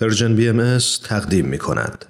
پرژن بی ام تقدیم می کند.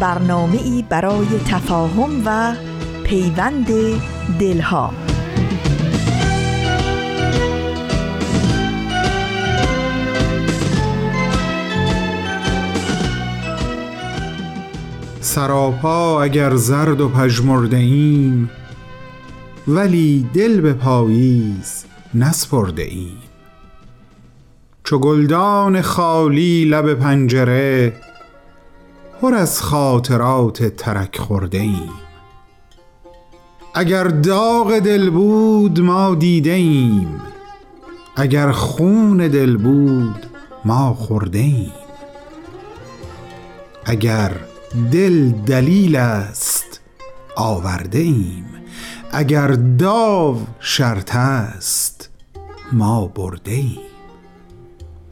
برنامه ای برای تفاهم و پیوند دلها. سراپا اگر زرد و پژمرده ایم ولی دل به پاییز نسپرده ایم. چو گلدان خالی لب پنجره پر از خاطرات ترک خورده ایم اگر داغ دل بود ما دیده ایم اگر خون دل بود ما خورده ایم اگر دل دلیل است آورده ایم اگر داو شرط است ما برده ایم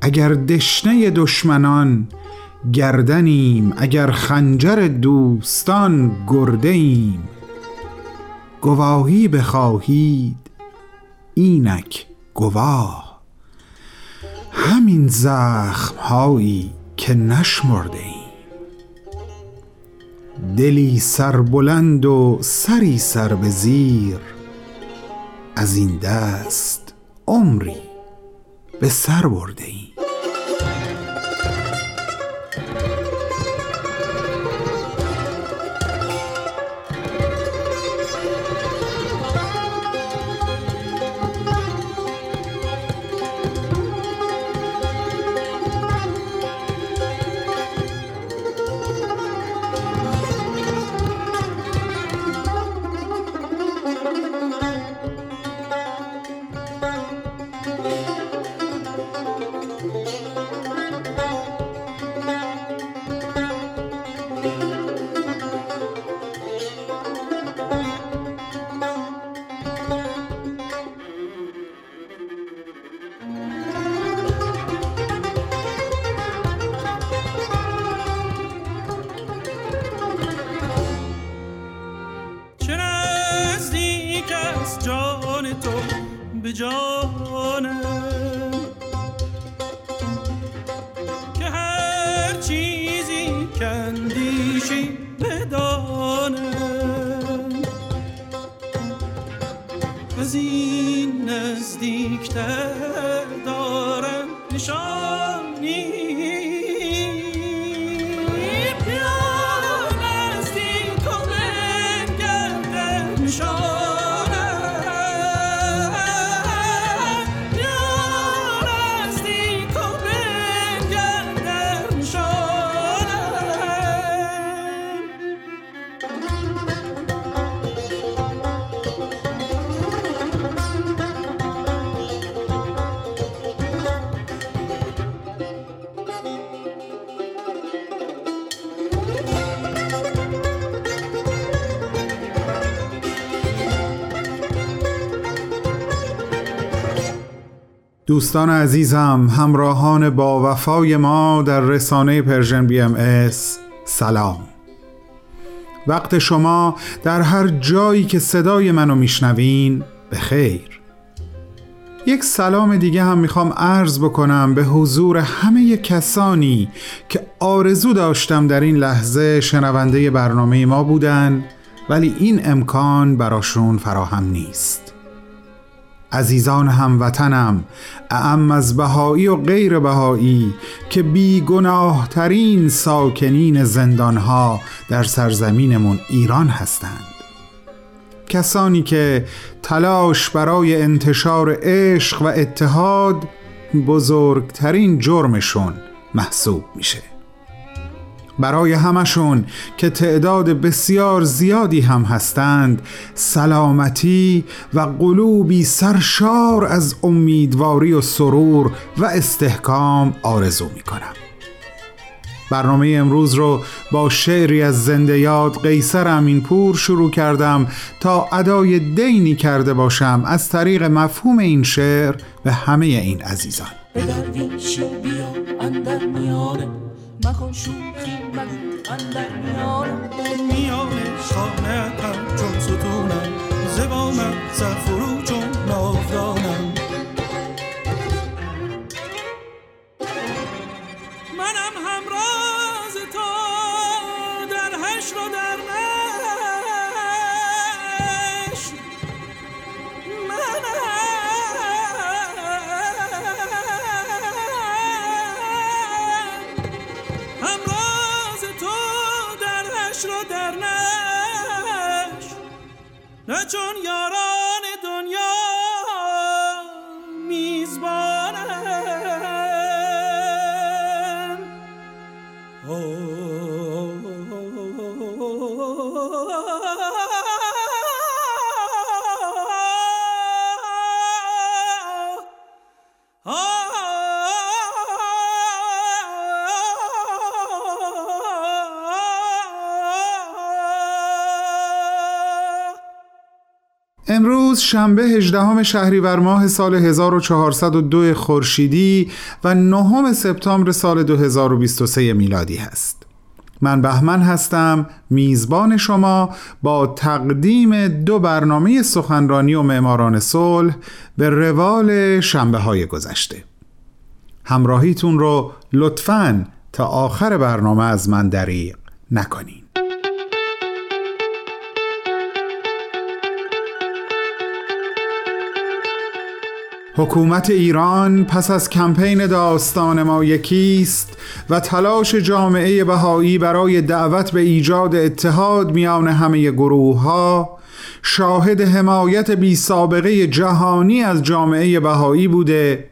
اگر دشنه دشمنان گردنیم اگر خنجر دوستان گرده ایم. گواهی بخواهید اینک گواه. همین زخم هایی که نشمرده ایم. دلی سربلند و سری سر به زیر از این دست عمری به سر برده ایم. به جای دوستان عزیزم همراهان با وفای ما در رسانه Persian BMS سلام. وقت شما در هر جایی که صدای منو میشنوین به خیر یک سلام دیگه هم می‌خوام عرض بکنم به حضور همه کسانی که آرزو داشتم در این لحظه شنونده برنامه ما بودن ولی این امکان براشون فراهم نیست. عزیزان هموطنم اعم از بهایی و غیر بهایی که بی گناه ترین ساکنین زندانها در سرزمینمون ایران هستند. کسانی که تلاش برای انتشار عشق و اتحاد بزرگترین جرمشون محسوب میشه. برای همشون که تعداد بسیار زیادی هم هستند سلامتی و قلوبی سرشار از امیدواری و سرور و استحکام آرزو می کنم برنامه امروز رو با شعری از زنده یاد قیصر امینپور شروع کردم تا ادای دینی کرده باشم از طریق مفهوم این شعر به همه این عزیزان. به درویشی اندر میانه مکن شوخی مگو اندر میانه میان شانه چون ستونم زبانم سرفرو چون نافدانم منم همراز تو در هشت و در نشت شنبه 18 شهریور ماه سال 1402 خورشیدی و نهم سپتامبر سال 2023 میلادی هست. من بهمن هستم میزبان شما با تقدیم دو برنامه سخنرانی و معماران صلح به روال شنبه های گذشته. همراهیتون رو لطفاً تا آخر برنامه از من دریغ نکنین. حکومت ایران پس از کمپین داستان ما یکیست و تلاش جامعه بهایی برای دعوت به ایجاد اتحاد میان همه گروه ها شاهد حمایت بی سابقه جهانی از جامعه بهایی بوده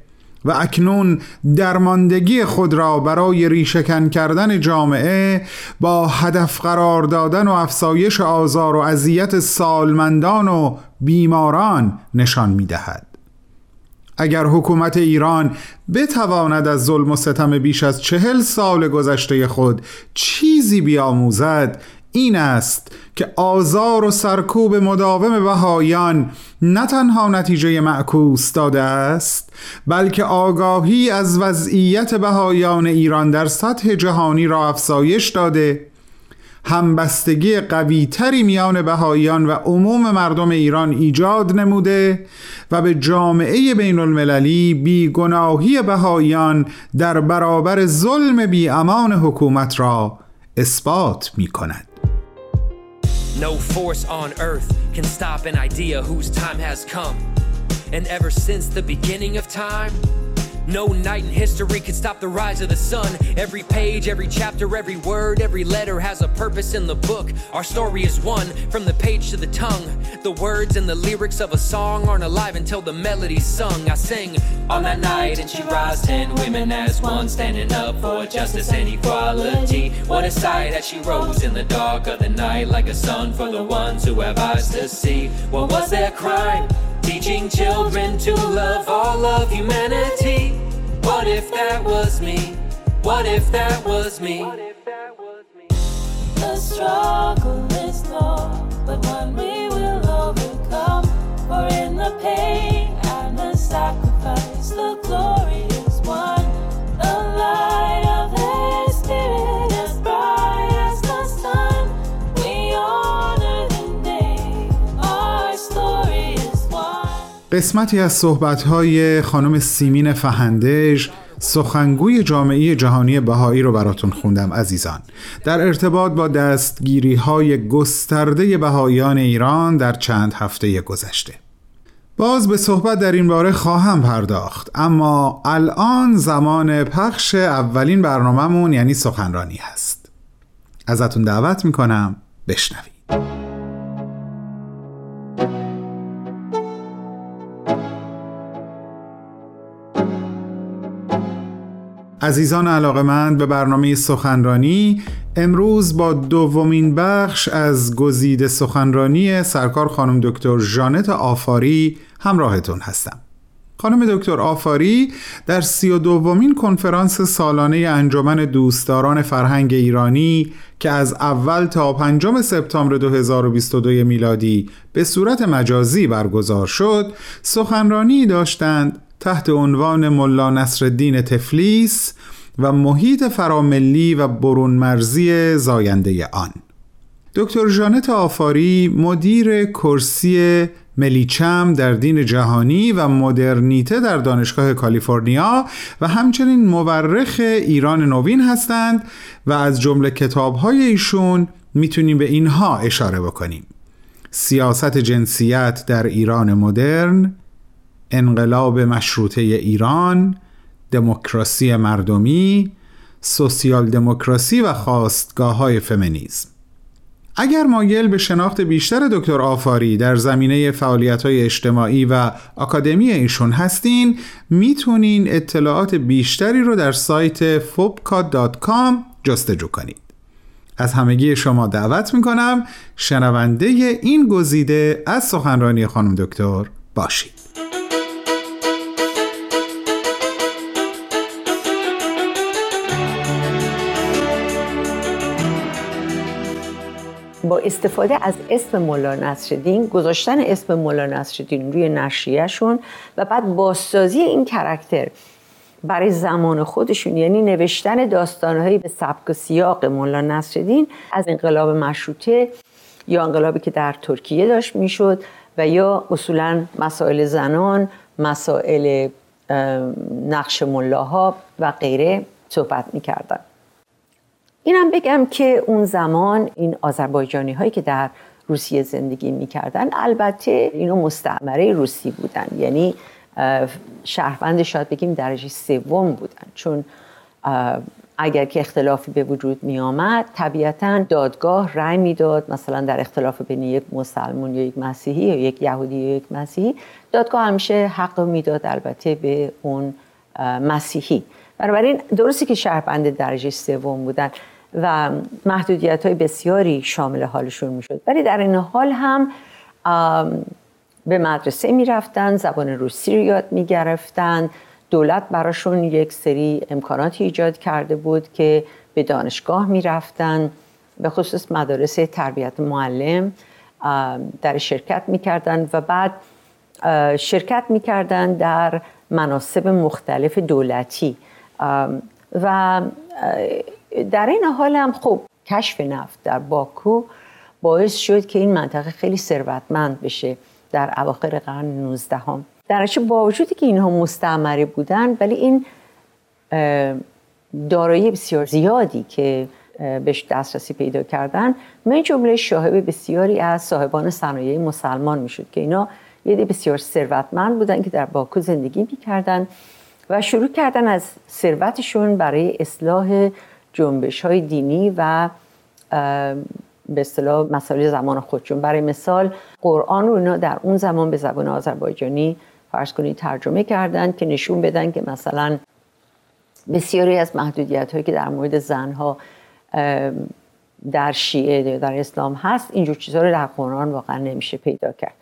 و اکنون درماندگی خود را برای ریشهکن کردن جامعه با هدف قرار دادن و افزایش آزار و اذیت سالمندان و بیماران نشان می دهد. اگر حکومت ایران بتواند از ظلم و ستم بیش از چهل سال گذشته خود چیزی بیاموزد این است که آزار و سرکوب مداوم بهایان نه تنها نتیجه معکوس داده است بلکه آگاهی از وضعیت بهایان ایران در سطح جهانی را افزایش داده. همبستگی قویتری میان بهاییان و عموم مردم ایران ایجاد نموده و به جامعه بین المللی بیگناهی بهاییان در برابر ظلم بی امان حکومت را اثبات می کند. No force on earth can stop an idea whose time has come. And ever since the beginning of time, no night in history could stop the rise of the sun. Every page, every chapter, every word, every letter has a purpose in the book. Our story is one from the page to the tongue. The words and the lyrics of a song aren't alive until the melody's sung. I sing on that night, and she rise ten women as one, standing up for justice and equality. What a sight as she rose in the dark of the night, like a sun for the ones who have eyes to see. What was their crime? Teaching children to love all of humanity. What if that was me? What if that was me? The struggle is long, but one we will overcome. For in the pain قسمتی از صحبت‌های خانم سیمین فهندش سخنگوی جامعه جهانی بهایی رو براتون خوندم عزیزان. در ارتباط با دستگیری های گسترده بهاییان ایران در چند هفته گذشته. باز به صحبت در این باره خواهم پرداخت اما الان زمان پخش اولین برنامهمون یعنی سخنرانی هست. ازتون دعوت می‌کنم بشنوید. عزیزان علاقمند به برنامه سخنرانی امروز با دومین بخش از گزیده سخنرانی سرکار خانم دکتر ژانت آفاری همراهتون هستم. خانم دکتر آفاری در سی و دومین کنفرانس سالانه انجمن دوستداران فرهنگ ایرانی که از اول تا پنجم سپتامبر 2022 میلادی به صورت مجازی برگزار شد سخنرانی داشتند تحت عنوان ملا نصرالدین تفلیس و محیط فراملی و برون مرزی زاینده آن. دکتر ژانت آفاری مدیر کرسی ملیچم در دین جهانی و مدرنیته در دانشگاه کالیفرنیا و همچنین مورخ ایران نوین هستند و از جمله کتابهای ایشون می‌تونیم به اینها اشاره بکنیم. سیاست جنسیت در ایران مدرن انقلاب مشروطه ایران دموکراسی مردمی سوسیال دموکراسی و خواستگاه های فمینیزم. اگر مایل به شناخت بیشتر دکتر آفاری در زمینه فعالیت های اجتماعی و آکادمی ایشون هستین می‌تونین اطلاعات بیشتری رو در سایت fobka.com جستجو کنید. از همگی شما دعوت می‌کنم شنونده این گزیده از سخنرانی خانم دکتر باشید. با استفاده از اسم مولا نصرالدین گذاشتن اسم مولا نصرالدین روی نشریهشون و بعد بازسازی این کرکتر برای زمان خودشون یعنی نوشتن داستانهایی به سبک و سیاق مولا نصرالدین از انقلاب مشروطه یا انقلابی که در ترکیه داشت می‌شد و یا اصولا مسائل زنان مسائل نقش ملاها و غیره صحبت می‌کردن. اینم بگم که اون زمان این آذربایجانی هایی که در روسیه زندگی می‌کردن البته اینو مستعمره روسی بودن. یعنی شهروند شاید بگیم درجه سوم بودن. چون اگر که اختلافی به وجود می آمد طبیعتا دادگاه رأی می‌داد مثلا در اختلاف بین یک مسلمان یا یک مسیحی یا یک یهودی یا یک مسیحی دادگاه همیشه حق می‌داد البته به اون مسیحی. بنابراین درستی که شهروند درجه سوم بودن. و محدودیت های بسیاری شامل حالشون می‌شد. ولی در این حال هم به مدرسه می‌رفتن زبان روسی رو یاد می‌گرفتن. دولت براشون یک سری امکاناتی ایجاد کرده بود که به دانشگاه می‌رفتن. به خصوص مدارس تربیت معلم در شرکت می‌کردن و بعد شرکت می‌کردن در مناسب مختلف دولتی. و در این حال هم خب کشف نفت در باکو باعث شد که این منطقه خیلی ثروتمند بشه در اواخر قرن 19 هم. در با وجودی که اینها مستعمره بودن ولی این دارایی بسیار زیادی که بهش دسترسی پیدا کردن من جمله شاهد بسیاری از صاحبان صنایع مسلمان می‌شد که اینا یه بسیار ثروتمند بودن که در باکو زندگی می‌کردن و شروع کردن از ثروتشون برای اصلاح جنبش های دینی و به اصطلاح مسائل زمان خودشون برای مثال قرآن رو اینا در اون زمان به زبان آذربایجانی فرض کنید ترجمه کردن که نشون بدن که مثلا بسیاری از محدودیت هایی که در مورد زنها در شیعه در اسلام هست اینجور چیزها رو در قرآن واقعا نمیشه پیدا کرد.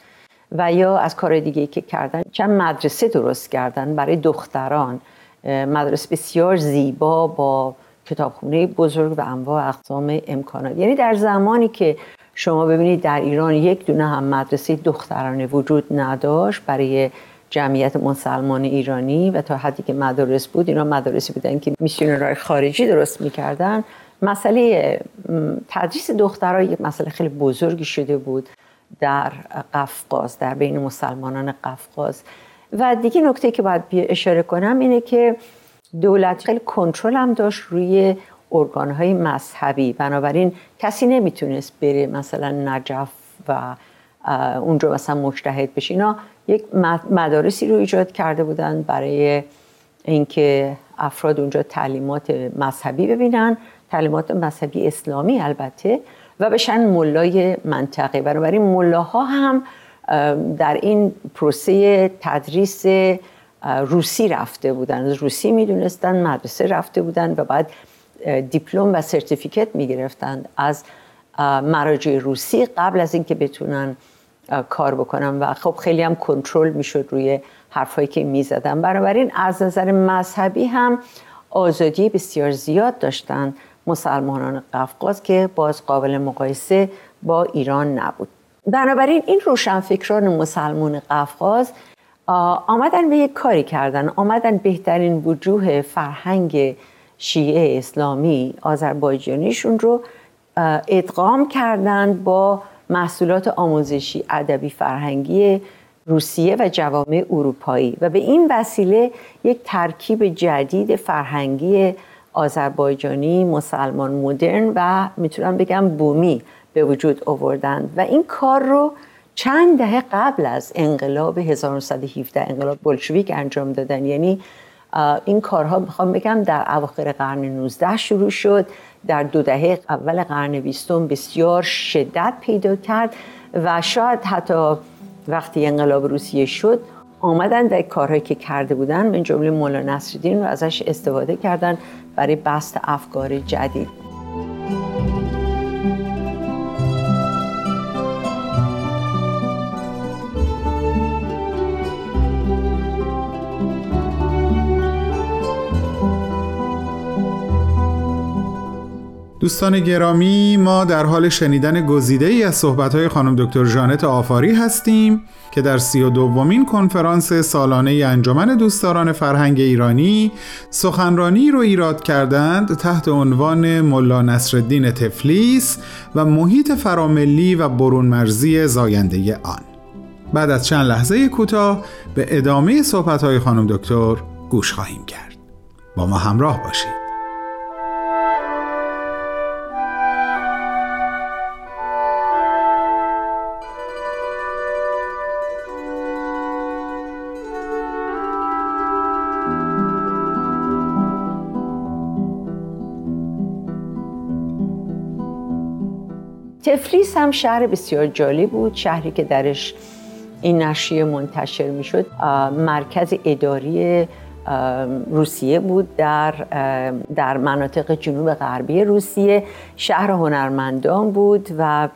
و یا از کار دیگه که کردن چند مدرسه درست کردن برای دختران. مدرسه بسیار زیبا با کتابخونه بزرگ و انواع اقسام امکانات. یعنی در زمانی که شما ببینید در ایران یک دونه هم مدرسه دخترانه وجود نداشت برای جمعیت مسلمان ایرانی و تا حدی که مدارس بود اینا مدارسی بودن که میسیونرهای خارجی درست می‌کردن. مسئله تدریس دخترها یک مسئله خیلی بزرگی شده بود در قفقاز در بین مسلمانان قفقاز. و دیگه نکته که باید اشاره کنم اینه که دولت خیلی کنترل هم داشت روی ارگانهای مذهبی. بنابراین کسی نمی‌تونست بره مثلا نجف و اونجا مثلا مجتهد بشه. اینا یک مدارسی رو ایجاد کرده بودن برای اینکه افراد اونجا تعلیمات مذهبی ببینن. تعلیمات مذهبی اسلامی البته و بشن ملای منطقه. بنابراین ملاها هم در این پروسه تدریس روسی رفته بودن. روسی می‌دونستن مدرسه رفته بودن و بعد دیپلم و سرتیفیکت می‌گرفتند از مراجع روسی قبل از اینکه بتونن کار بکنن. و خب خیلی هم کنترل می‌شد روی حرفایی که می‌زدن. بنابراین از نظر مذهبی هم آزادی بسیار زیاد داشتن مسلمانان قفقاز که باز قابل مقایسه با ایران نبود. بنابراین این روشنفکران مسلمان قفقاز آمدن به یک کاری کردن. آمدن بهترین وجوه فرهنگ شیعه اسلامی آذربایجانیشون رو ادغام کردند با محصولات آموزشی ادبی فرهنگی روسیه و جوامع اروپایی. و به این وسیله یک ترکیب جدید فرهنگی آذربایجانی مسلمان مدرن و می‌تونم بگم بومی به وجود آوردند و این کار رو چند دهه قبل از انقلاب 1917 انقلاب بلشویک انجام دادن. یعنی این کارها می‌خوام بگم در اواخر قرن 19 شروع شد. در دو دهه اول قرن بیستم بسیار شدت پیدا کرد و شاید حتی وقتی انقلاب روسیه شد آمدن و کارهایی که کرده بودن من جمله مولا نصرالدین رو ازش استفاده کردن برای بست افکار جدید. دوستان گرامی ما در حال شنیدن گزیده ای از صحبت‌های خانم دکتر ژانت آفاری هستیم که در سی و دومین کنفرانس سالانه انجمن دوستداران فرهنگ ایرانی سخنرانی رو ایراد کردند تحت عنوان ملا نصرالدین تفلیس و محیط فراملی و برون مرزی زاینده آن. بعد از چند لحظه کوتاه به ادامه صحبت‌های خانم دکتر گوش خواهیم کرد. با ما همراه باشید. تفلیس هم شهر بسیار جالب بود شهری که درش این نشریه منتشر می‌شد مرکز اداری روسیه بود در در مناطق جنوب غربی روسیه شهر هنرمندان بود و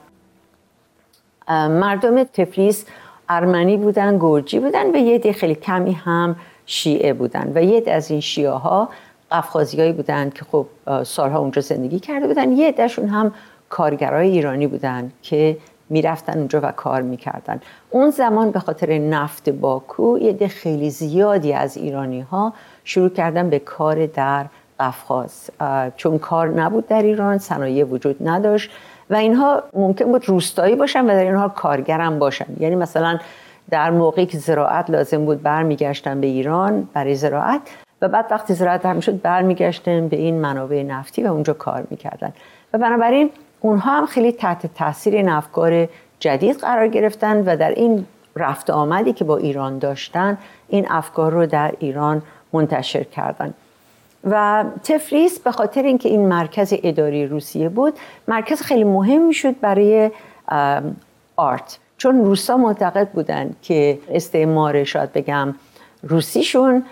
مردم تفلیس ارمنی بودن گرجی بودن و یه عده خیلی کمی هم شیعه بودن و یه از این شیعه ها قفقازیایی بودن که خب سالها اونجا زندگی کرده بودن یه عدهشون هم کارگرای ایرانی بودن که می‌رفتن اونجا و کار می‌کردن. اون زمان به خاطر نفت باکو یه عده خیلی زیادی از ایرانی ها شروع کردن به کار در قفقاز. چون کار نبود در ایران صنایع وجود نداشت و اینها ممکن بود روستایی باشن و در این حال کارگرم باشن. یعنی مثلا در موقعی که زراعت لازم بود برمیگشتن به ایران برای زراعت و بعد وقتی زراعت هم شد برمیگشتن به این منابع نفتی و اونجا کار می‌کردن. و بنابراین اونها هم خیلی تحت تاثیر این افکار جدید قرار گرفتن و در این رفت آمدی که با ایران داشتن این افکار رو در ایران منتشر کردن. و تفلیس به خاطر اینکه این مرکز اداری روسیه بود مرکز خیلی مهمی شد برای آرت. چون روسا معتقد بودن که استعمار شاید بگم روسیشون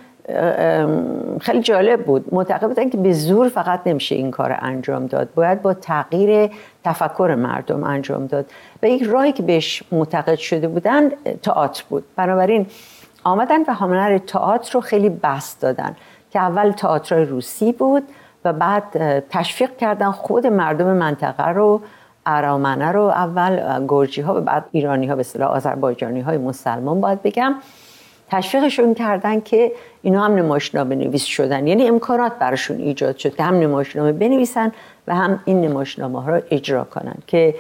خیلی جالب بود. معتقد بودن که به زور فقط نمیشه این کار انجام داد. باید با تغییر تفکر مردم انجام داد. و یک راهی که بهش معتقد شده بودن تئاتر بود. بنابراین آمدن و هنر تئاتر رو خیلی بست دادن که اول تئاتر روسی بود و بعد تشویق کردن خود مردم منطقه رو ارامنه رو اول گرجی ها و بعد ایرانی ها به اصطلاح آذربایجانی های مسلمان باید بگم. تشویقشون کردن که اینا هم نمایشنامه نویس شدن. یعنی امکانات براشون ایجاد شد که هم نمایشنامه بنویسن و هم این نمایشنامه ها رو اجرا کنن. که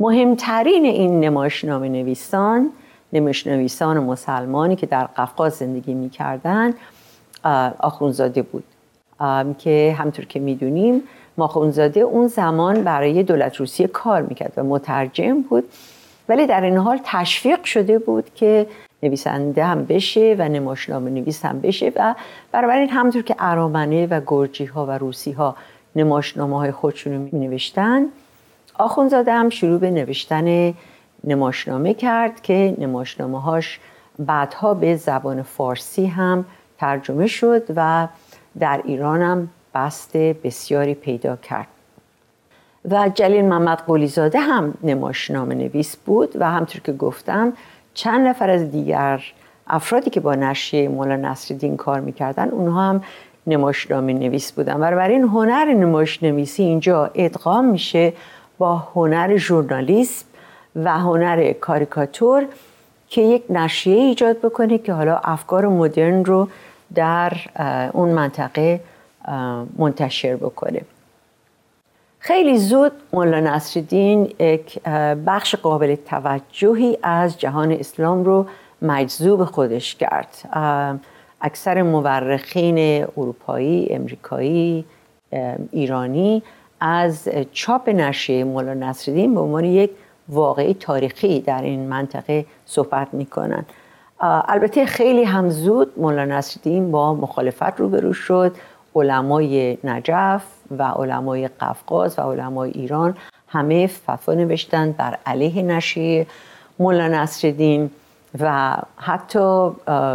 مهمترین این نمایشنامه نویسان نمایشنویسان مسلمانی که در قفقاز زندگی می‌کردن آخونزاده بود. که همطور که می‌دونیم ماخونزاده اون زمان برای دولت روسیه کار می‌کرد و مترجم بود. ولی در این حال تشویق شده بود که نویسنده هم بشه و نمایشنامه نویس هم بشه و بنابراین همطور که ارامنه و گرجی ها و روسی ها نمایشنامه های خودشون رو می نوشتن آخونزاده هم شروع به نوشتن نمایشنامه کرد که نمایشنامه هاش بعدها به زبان فارسی هم ترجمه شد و در ایران هم بست بسیاری پیدا کرد. و جلیل محمد قلیزاده هم نمایشنامه نویس بود و همطور که گفتم چند نفر از دیگر افرادی که با نشریه مولا نصرالدین کار می‌کردن اونها هم نمایشنامه نویس بودن. بنابراین هنر نمایش نویسی اینجا ادغام میشه با هنر ژورنالیسم و هنر کاریکاتور که یک نشریه ایجاد بکنه که حالا افکار مدرن رو در اون منطقه منتشر بکنه. خیلی زود مولا نصرالدین یک بخش قابل توجهی از جهان اسلام رو مجذوب خودش کرد. اکثر مورخین اروپایی، امریکایی، ایرانی از چاپ نشریه مولا نصرالدین به عنوان یک واقعی تاریخی در این منطقه صحبت می‌کنن. البته خیلی هم زود مولا نصرالدین با مخالفت روبرو شد. علمای نجف و علمای قفقاز و علمای ایران همه فتوا نوشتند بر علیه نشریه مولا نصرالدین و حتی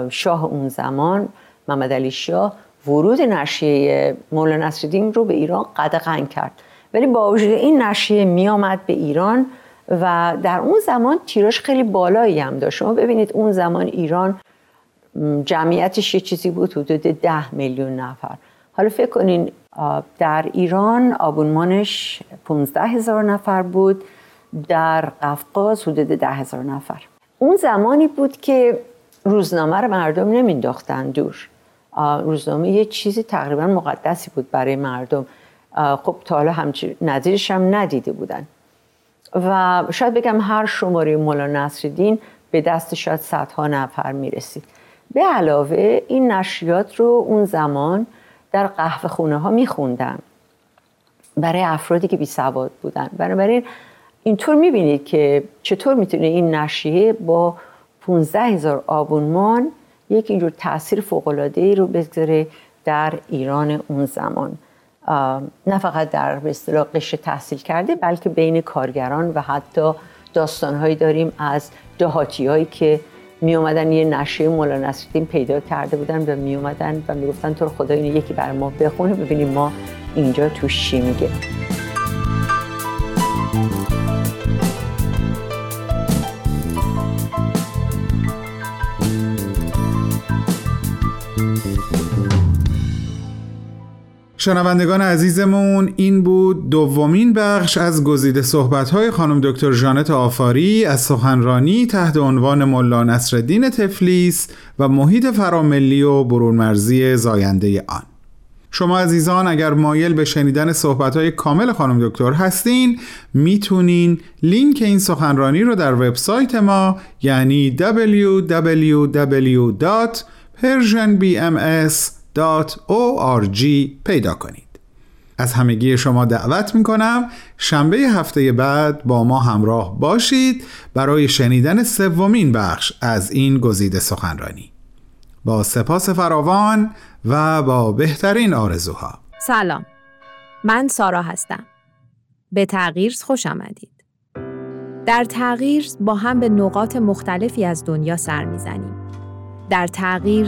شاه اون زمان محمد علی شاه ورود نشریه مولا نصرالدین رو به ایران قدغن کرد. ولی با وجود این نشریه می آمد به ایران و در اون زمان تیراش خیلی بالایی هم داشت. شما ببینید اون زمان ایران جمعیتش یه چیزی بود حدود ده میلیون نفر. حالا فکر کنین در ایران آبونمانش 15 هزار نفر بود در قفقاز حدود ده هزار نفر. اون زمانی بود که روزنامه رو مردم نمینداختن دور. روزنامه یه چیزی تقریبا مقدسی بود برای مردم. خب تا حالا نظیرش هم ندیده بودن. و شاید بگم هر شماره مولا نصرالدین به دست شاید صدها نفر می‌رسید. به علاوه این نشریات رو اون زمان در قهوه خونه ها میخوندن برای افرادی که بی سواد بودن. بنابراین اینطور می‌بینید که چطور می‌تونه این نشریه با 15 هزار آبونمان یک اینجور تاثیر ای رو بگذاره در ایران اون زمان. نه فقط در اصطلاح قشر تحصیل کرده بلکه بین کارگران و حتی داستانهایی داریم از دهاتی هایی که می اومدن یه نشریه مولا نصرالدین پیدا کرده بودن و می اومدن و می گفتن تو خدا اینو یکی بر ما بخونه ببینیم ما اینجا توش چی میگه. شنوندگان عزیزمون این بود دومین بخش از گزیده صحبت‌های خانم دکتر ژانت آفاری از سخنرانی تحت عنوان ملا نصرالدین تفلیس و محیط فراملی و برونمرزی زاینده آن. شما عزیزان اگر مایل به شنیدن صحبت‌های کامل خانم دکتر هستین می‌تونین لینک این سخنرانی رو در وبسایت ما یعنی www.persianbms www.org پیدا کنید. از همگی شما دعوت می کنم شنبه هفته بعد با ما همراه باشید برای شنیدن سومین بخش از این گزیده سخنرانی. با سپاس فراوان و با بهترین آرزوها. سلام. من سارا هستم. به تغییر خوش آمدید. در تغییر با هم به نقاط مختلفی از دنیا سر می‌زنیم. در تغییر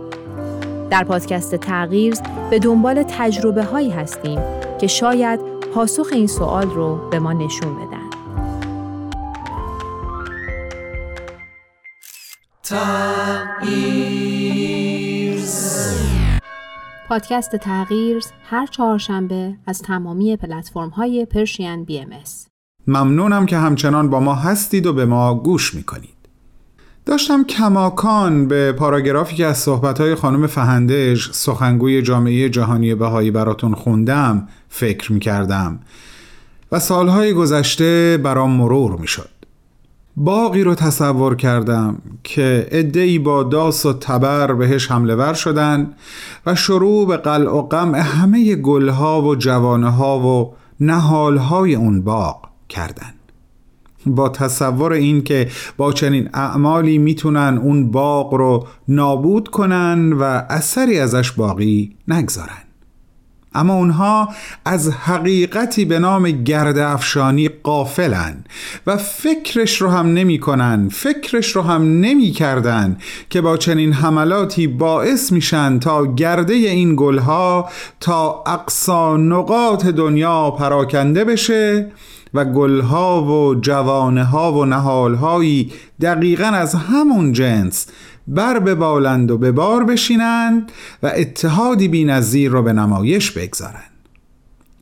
در پادکست تغییر به دنبال تجربه هایی هستیم که شاید پاسخ این سوال رو به ما نشون بدن. پادکست تغییر هر چهارشنبه از تمامی پلتفرم های پرشین بی ام ممنونم که همچنان با ما هستید و به ما گوش می‌کنید. داشتم کماکان به پاراگرافی که از صحبتهای خانم فهندش سخنگوی جامعه جهانی بهایی براتون خوندم فکر می کردم و سالهای گذشته برام مرور می شد. باقی رو تصور کردم که ادهی با داس و تبر بهش حمله ور شدن و شروع به قلع و قمع همه گلها و جوانه و نهالهای اون باغ کردن با تصور این که با چنین اعمالی می‌تونن اون باغ رو نابود کنن و اثری ازش باقی نگذارن. اما اونها از حقیقتی به نام گرد افشانی قافلن و فکرش رو هم نمی کنن فکرش رو هم نمی کردن که با چنین حملاتی باعث میشن تا گرده این گلها تا اقصا نقاط دنیا پراکنده بشه و گلها و جوانه ها و نهالهایی دقیقا از همون جنس بر به بالند و به بار بشینند و اتحادی بی نظیر را به نمایش بگذارند.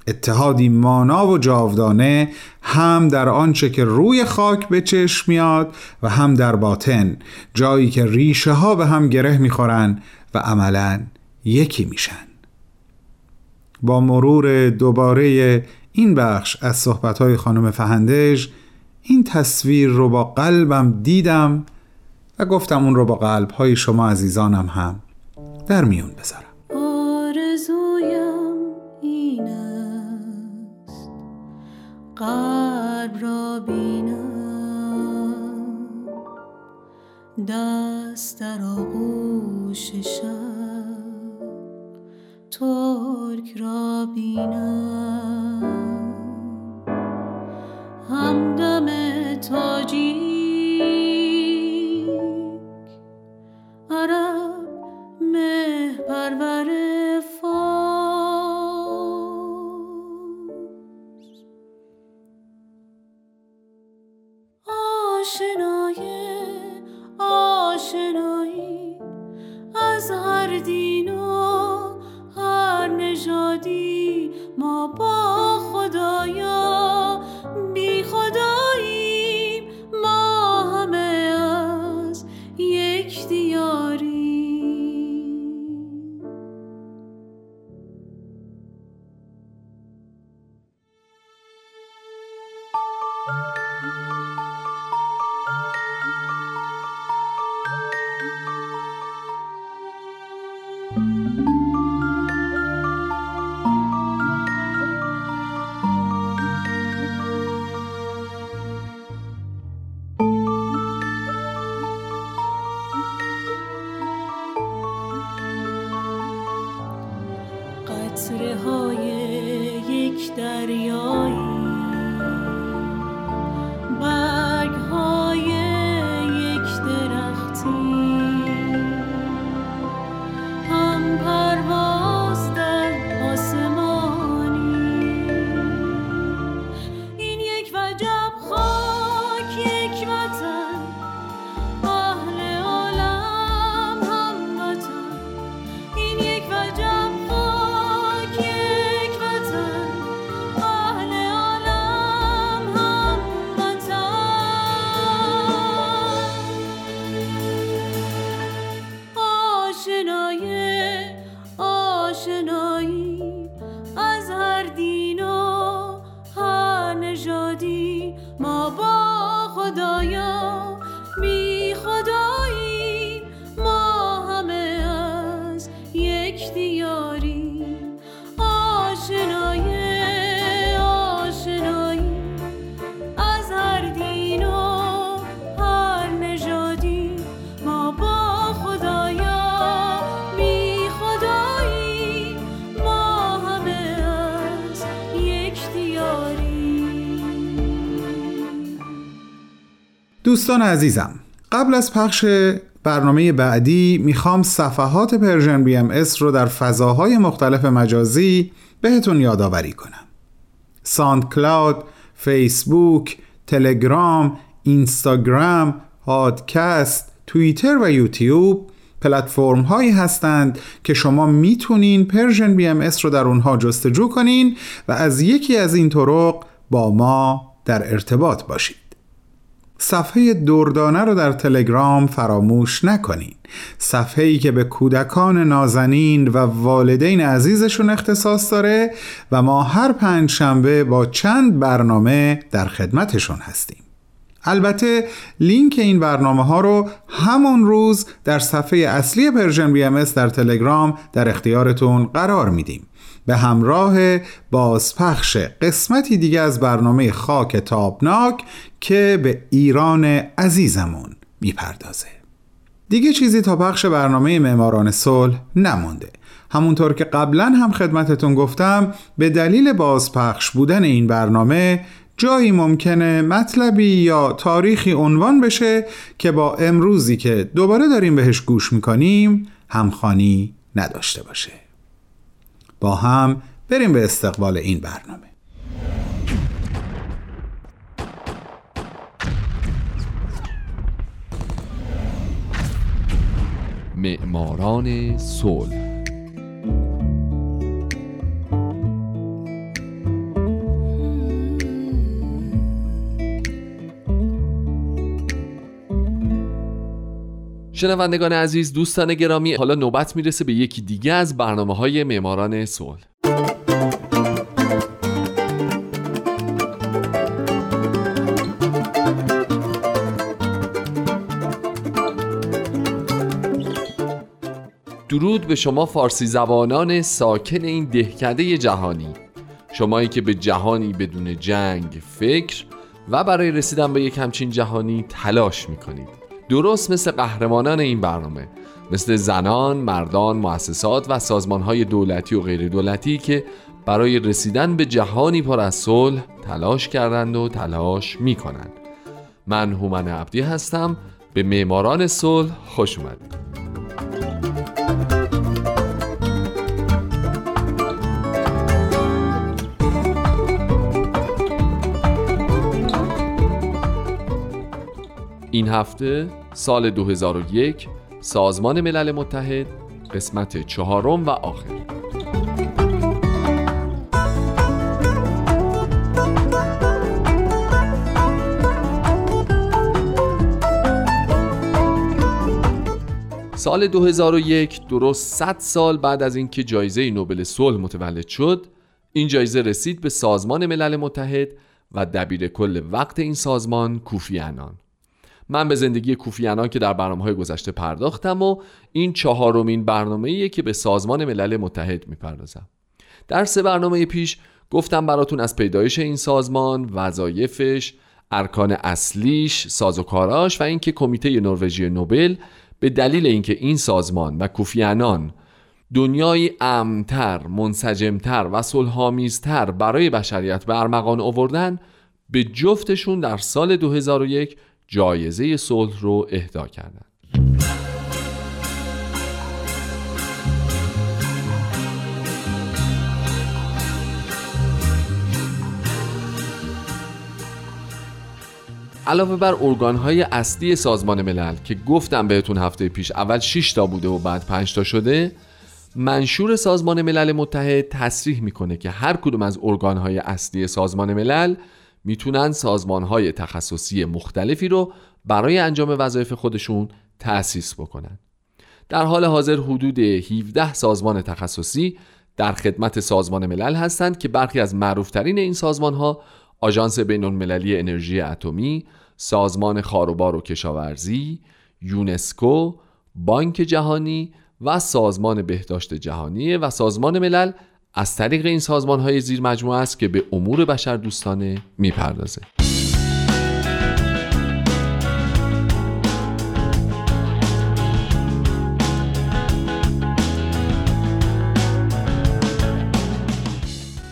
اتحادی مانا و جاودانه هم در آنچه که روی خاک به چشم میاد و هم در باطن جایی که ریشه ها به هم گره می‌خورن و عملا یکی میشن. با مرور دوباره این بخش از صحبتهای خانم فهندش این تصویر رو با قلبم دیدم و گفتم اون رو با قلبهای شما عزیزانم هم در میون بذارم. آرزویم این است. قلب را بینم. دست در آغوش شب ترک را بینم. همدم تاجیک عرب مه پرور فارس. آشنای آشنایی از هر دین و نژادی ما دوستان عزیزم قبل از پخش برنامه بعدی می‌خوام صفحات Persian BMS رو در فضاهای مختلف مجازی بهتون یادآوری کنم. SoundCloud، فیسبوک، تلگرام، اینستاگرام، پادکست، توییتر و یوتیوب پلتفرم هایی هستند که شما می‌تونین Persian BMS رو در اونها جستجو کنین و از یکی از این طرق با ما در ارتباط باشید صفحه دردانه رو در تلگرام فراموش نکنین. صفحه ای که به کودکان نازنین و والدین عزیزشون اختصاص داره و ما هر پنج شنبه با چند برنامه در خدمتشون هستیم. البته لینک این برنامه ها رو همون روز در صفحه اصلی Persian BMS در تلگرام در اختیارتون قرار میدیم. به همراه بازپخش قسمتی دیگه از برنامه خاک تابناک که به ایران عزیزمون می‌پردازه. دیگه چیزی تا پخش برنامه معماران صلح نمونده همونطور که قبلا هم خدمتتون گفتم به دلیل بازپخش بودن این برنامه جایی ممکنه مطلبی یا تاریخی عنوان بشه که با امروزی که دوباره داریم بهش گوش می‌کنیم همخانی نداشته باشه. با هم بریم به استقبال این برنامه. معماران صلح شنوندگان عزیز دوستان گرامی حالا نوبت می‌رسه به یکی دیگه از برنامه های معماران صلح. درود به شما فارسی زبانان ساکن این دهکده جهانی. شمایی که به جهانی بدون جنگ فکر و برای رسیدن به یک همچین جهانی تلاش می‌کنید. درست مثل قهرمانان این برنامه مثل زنان، مردان، مؤسسات و سازمانهای دولتی و غیر دولتی که برای رسیدن به جهانی پر از صلح تلاش کردند و تلاش می کنند. من هومن عبدی هستم به معماران صلح خوش اومدید. این هفته سال 2001 سازمان ملل متحد قسمت چهارم و آخر. سال 2001 درست 100 سال بعد از اینکه جایزه نوبل صلح متولد شد این جایزه رسید به سازمان ملل متحد و دبیر کل وقت این سازمان کوفی عنان. من به زندگی کوفیانان که در برنامه های گذشته پرداختم و این چهارمین برنامه که به سازمان ملل متحد می‌پردازم. در سه برنامه پیش گفتم براتون از پیدایش این سازمان وظایفش ارکان اصلیش سازوکاراش و اینکه کمیته نروژی نوبل به دلیل اینکه این سازمان و کوفیانان دنیای امتر، منسجمتر و صلحآمیزتر برای بشریت به ارمغان آوردن به جفتشون در سال 2001 جایزه صلح رو اهدا کردند. علاوه بر ارگانهای اصلی سازمان ملل که گفتم بهتون هفته پیش اول 6 تا بوده و بعد 5 تا شده منشور سازمان ملل متحد تصریح می‌کنه که هر کدوم از ارگانهای اصلی سازمان ملل می‌تونن سازمانهای تخصصی مختلفی رو برای انجام وظایف خودشون تأسیس بکنن. در حال حاضر حدود 17 سازمان تخصصی در خدمت سازمان ملل هستند که برخی از معروفترین این سازمان ها آژانس بین المللی انرژی اتمی، سازمان خاروبار و کشاورزی، یونسکو، بانک جهانی و سازمان بهداشت جهانی و سازمان ملل از طریق این سازمان های زیر مجموعه است که به امور بشر دوستانه می‌پردازه.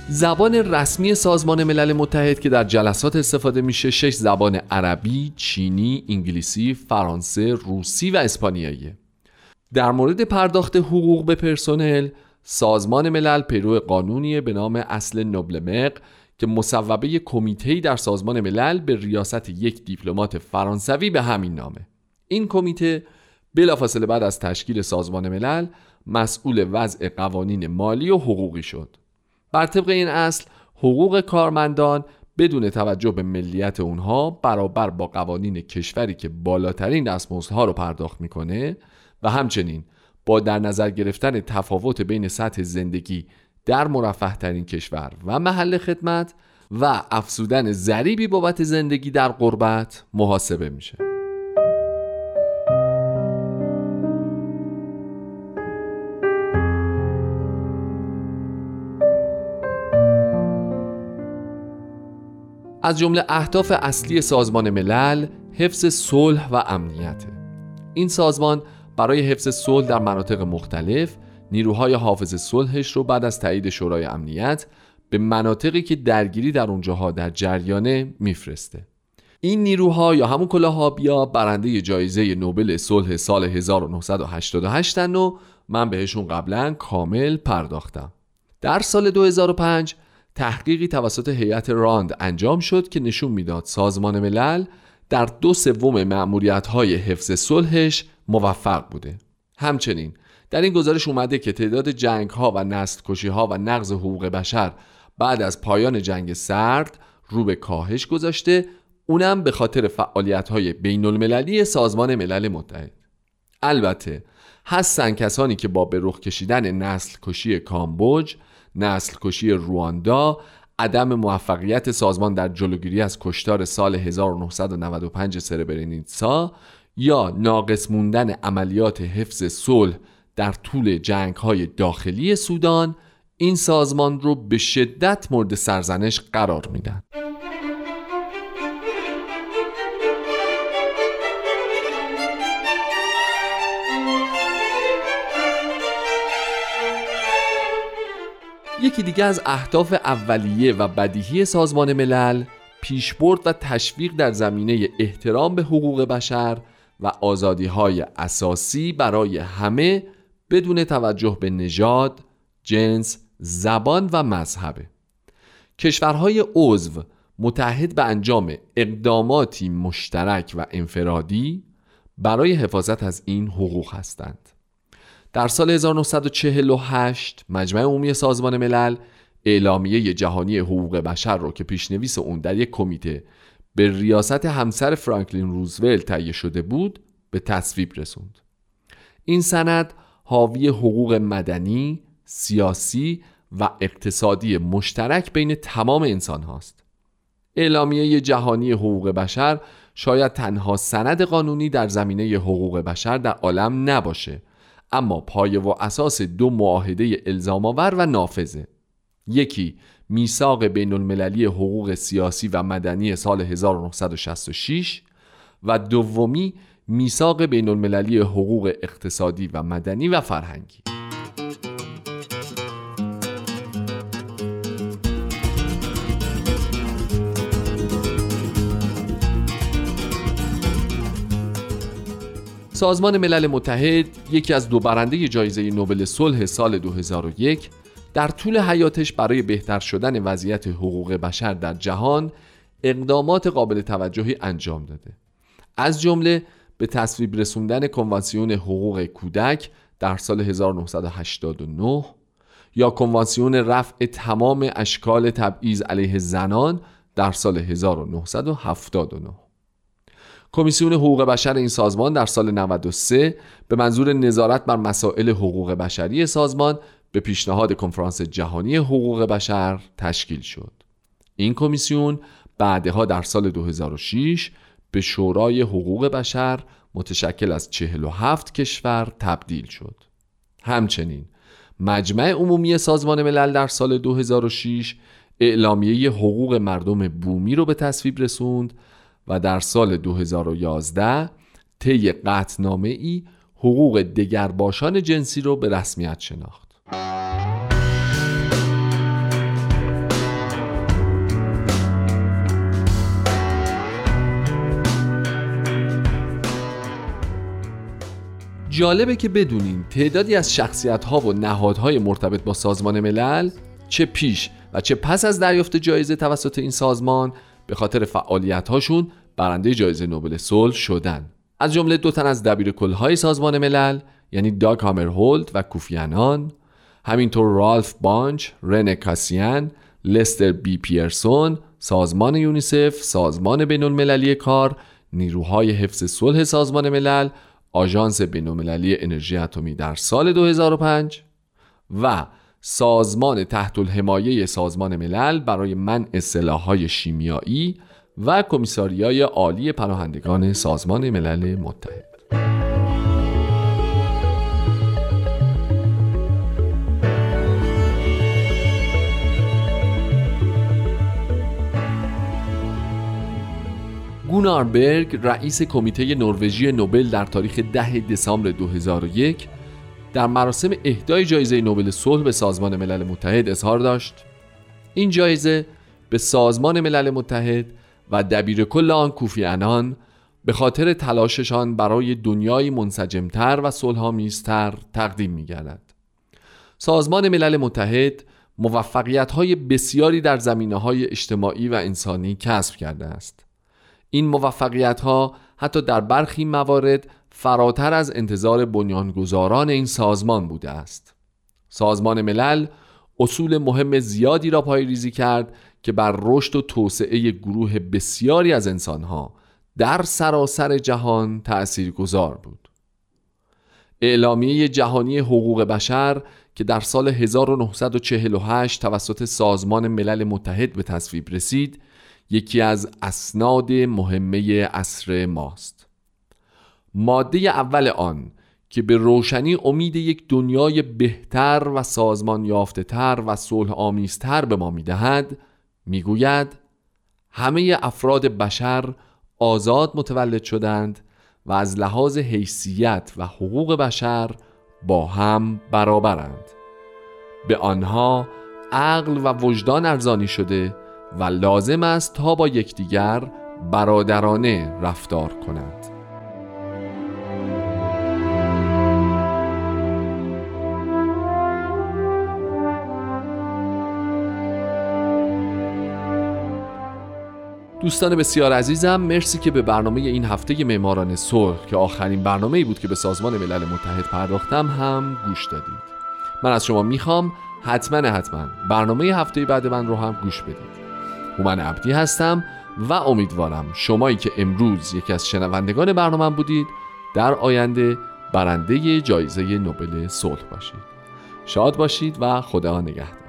زبان رسمی سازمان ملل متحد که در جلسات استفاده میشه شش زبان عربی، چینی، انگلیسی، فرانسه، روسی و اسپانیایی. در مورد پرداخت حقوق به پرسنل سازمان ملل پیرو قانونی به نام اصل نوبلمق که مصوبه کمیته در سازمان ملل به ریاست یک دیپلمات فرانسوی به همین نامه. این کمیته بلافاصله بعد از تشکیل سازمان ملل مسئول وضع قوانین مالی و حقوقی شد. بر طبق این اصل حقوق کارمندان بدون توجه به ملیت اونها برابر با قوانین کشوری که بالاترین دستمزدها رو پرداخت می‌کنه و همچنین با در نظر گرفتن تفاوت بین سطح زندگی در مرفه ترین کشور و محل خدمت و افزودن ذریبی بابت زندگی در قربت محاسبه میشه. از جمله اهداف اصلی سازمان ملل حفظ صلح و امنیته این سازمان برای حفظ صلح در مناطق مختلف نیروهای حافظ صلحش رو بعد از تایید شورای امنیت به مناطقی که درگیری در اونجاها در جریانه میفرسته. این نیروها یا همون کلاهابیا برنده جایزه نوبل صلح سال 1988 و من بهشون قبلا کامل پرداختم. در سال 2005 تحقیقی توسط هیئت راند انجام شد که نشون می‌داد سازمان ملل در دو سوم معمولیت های حفظ صلحش موفق بوده. همچنین در این گزارش اومده که تعداد جنگ ها و نسل کشی ها و نقض حقوق بشر بعد از پایان جنگ سرد رو به کاهش گذاشته اونم به خاطر فعالیت های بین المللی سازمان ملل متحد. البته هستن کسانی که با به رخ کشیدن نسل کشی کامبوج نسل کشی رواندا عدم موفقیت سازمان در جلوگیری از کشتار سال 1995 سربرنیتسا یا ناقص موندن عملیات حفظ صلح در طول جنگ های داخلی سودان این سازمان رو به شدت مورد سرزنش قرار میدن یکی دیگه از اهداف اولیه و بدیهی سازمان ملل پیشبرد و تشویق در زمینه احترام به حقوق بشر و آزادی های اساسی برای همه بدون توجه به نژاد، جنس، زبان و مذهبه. کشورهای عضو متحد به انجام اقداماتی مشترک و انفرادی برای حفاظت از این حقوق هستند. در سال 1948 مجمع عمومی سازمان ملل اعلامیه جهانی حقوق بشر رو که پیشنویس اون در یک کمیته به ریاست همسر فرانکلین روزولت تهیه شده بود به تصویب رسوند. این سند حاوی حقوق مدنی، سیاسی و اقتصادی مشترک بین تمام انسان هاست. اعلامیه جهانی حقوق بشر شاید تنها سند قانونی در زمینه حقوق بشر در عالم نباشه اما پایه و اساس دو معاهده الزام آور و نافذه یکی میثاق بین المللی حقوق سیاسی و مدنی سال 1966 و دومی میثاق بین المللی حقوق اقتصادی و مدنی و فرهنگی. سازمان ملل متحد یکی از دو برنده جایزه نوبل صلح سال 2001 در طول حیاتش برای بهتر شدن وضعیت حقوق بشر در جهان اقدامات قابل توجهی انجام داده. از جمله به تصویب رسوندن کنوانسیون حقوق کودک در سال 1989 یا کنوانسیون رفع تمام اشکال تبعیض علیه زنان در سال 1979 کمیسیون حقوق بشر این سازمان در سال 93 به منظور نظارت بر مسائل حقوق بشری سازمان به پیشنهاد کنفرانس جهانی حقوق بشر تشکیل شد. این کمیسیون بعدها در سال 2006 به شورای حقوق بشر متشکل از 47 کشور تبدیل شد. همچنین مجمع عمومی سازمان ملل در سال 2006 اعلامیه حقوق مردم بومی رو به تصویب رسوند و در سال 2011 طی قطنامه ای حقوق دگرباشان جنسی رو به رسمیت شناخت. جالبه که بدونین تعدادی از شخصیت ها و نهادهای مرتبط با سازمان ملل چه پیش و چه پس از دریافت جایزه توسط این سازمان به خاطر فعالیت هاشون برنده جایزه نوبل صلح شدن. از جمله دو تن از دبیر های سازمان ملل یعنی داگ هامرهولد و کوفیانان همینطور رالف بانچ، رن کاسیان، لستر بی پیرسون، سازمان یونیسف، سازمان بین المللی کار، نیروهای حفظ صلح سازمان ملل، آژانس بین المللی انرژی اتمی در سال 2005 و سازمان تحت الحمایه سازمان ملل برای منع سلاح‌های شیمیایی و کمیساریای عالی پناهندگان سازمان ملل متحد. گونار برگ رئیس کمیته نروژی نوبل در تاریخ 10 دسامبر 2001 در مراسم اهدای جایزه نوبل صلح به سازمان ملل متحد اظهار داشت این جایزه به سازمان ملل متحد و دبیر کل آن کوفی انان به خاطر تلاششان برای دنیای منسجمتر و صلحآمیزتر تقدیم می گردد. سازمان ملل متحد موفقیت های بسیاری در زمینه های اجتماعی و انسانی کسب کرده است. این موفقیت ها حتی در برخی موارد فراتر از انتظار بنیانگذاران این سازمان بوده است. سازمان ملل اصول مهم زیادی را ریزی کرد که بر رشد و توسعه گروه بسیاری از انسانها در سراسر جهان تأثیر گذار بود. اعلامیه جهانی حقوق بشر که در سال 1948 توسط سازمان ملل متحد به تصویب رسید یکی از اسناد مهمه عصر ماست. ماده اول آن که به روشنی امید یک دنیای بهتر و سازمان یافته تر و صلح آمیزتر به ما می‌دهد می‌گوید همه افراد بشر آزاد متولد شدند و از لحاظ حیثیت و حقوق بشر با هم برابرند. به آنها عقل و وجدان ارزانی شده و لازم است تا با یکدیگر برادرانه رفتار کنند دوستان بسیار عزیزم مرسی که به برنامه این هفته معماران صلح که آخرین برنامه ای بود که به سازمان ملل متحد پرداختم هم گوش دادید. من از شما می‌خوام حتما حتما برنامه هفته بعد من رو هم گوش بدید. هومن عبدی هستم و امیدوارم شمایی که امروز یکی از شنوندگان برنامه بودید در آینده برنده جایزه نوبل صلح باشید. شاد باشید و خدا نگهدار.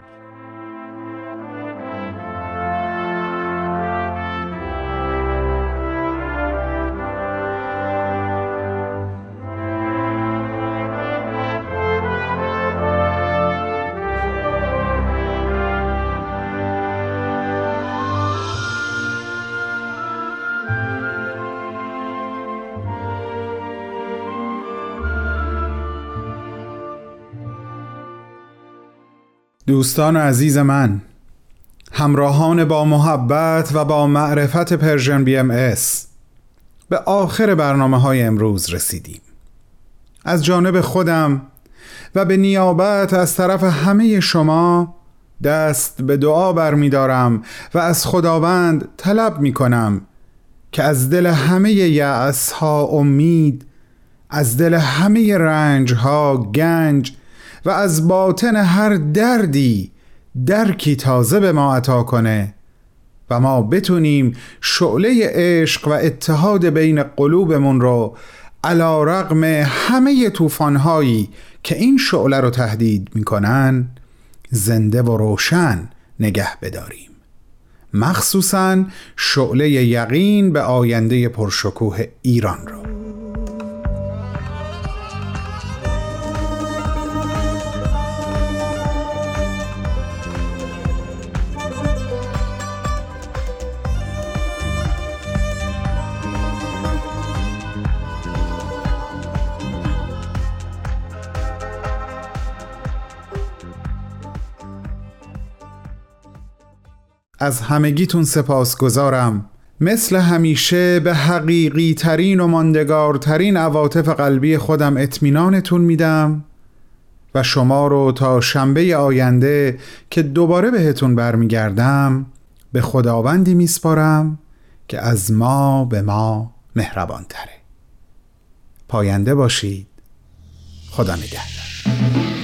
دوستان عزیز من همراهان با محبت و با معرفت Persian BMS به آخر برنامه های امروز رسیدیم. از جانب خودم و به نیابت از طرف همه شما دست به دعا برمیدارم و از خداوند طلب می کنم که از دل همه یأس ها امید از دل همه رنج ها گنج و از باطن هر دردی درکی تازه به ما عطا کنه و ما بتونیم شعله عشق و اتحاد بین قلوبمون رو علا رقم همه توفانهایی که این شعله رو تهدید می‌کنن زنده و روشن نگه بداریم. مخصوصا شعله یقین به آینده پرشکوه ایران رو. از همگیتون سپاس گذارم مثل همیشه به حقیقی ترین و ماندگارترین عواطف قلبی خودم اطمینانتون میدم و شما رو تا شنبه آینده که دوباره بهتون برمیگردم به خداوندی میسپارم که از ما به ما مهربان تره پاینده باشید. خدا نگهدار.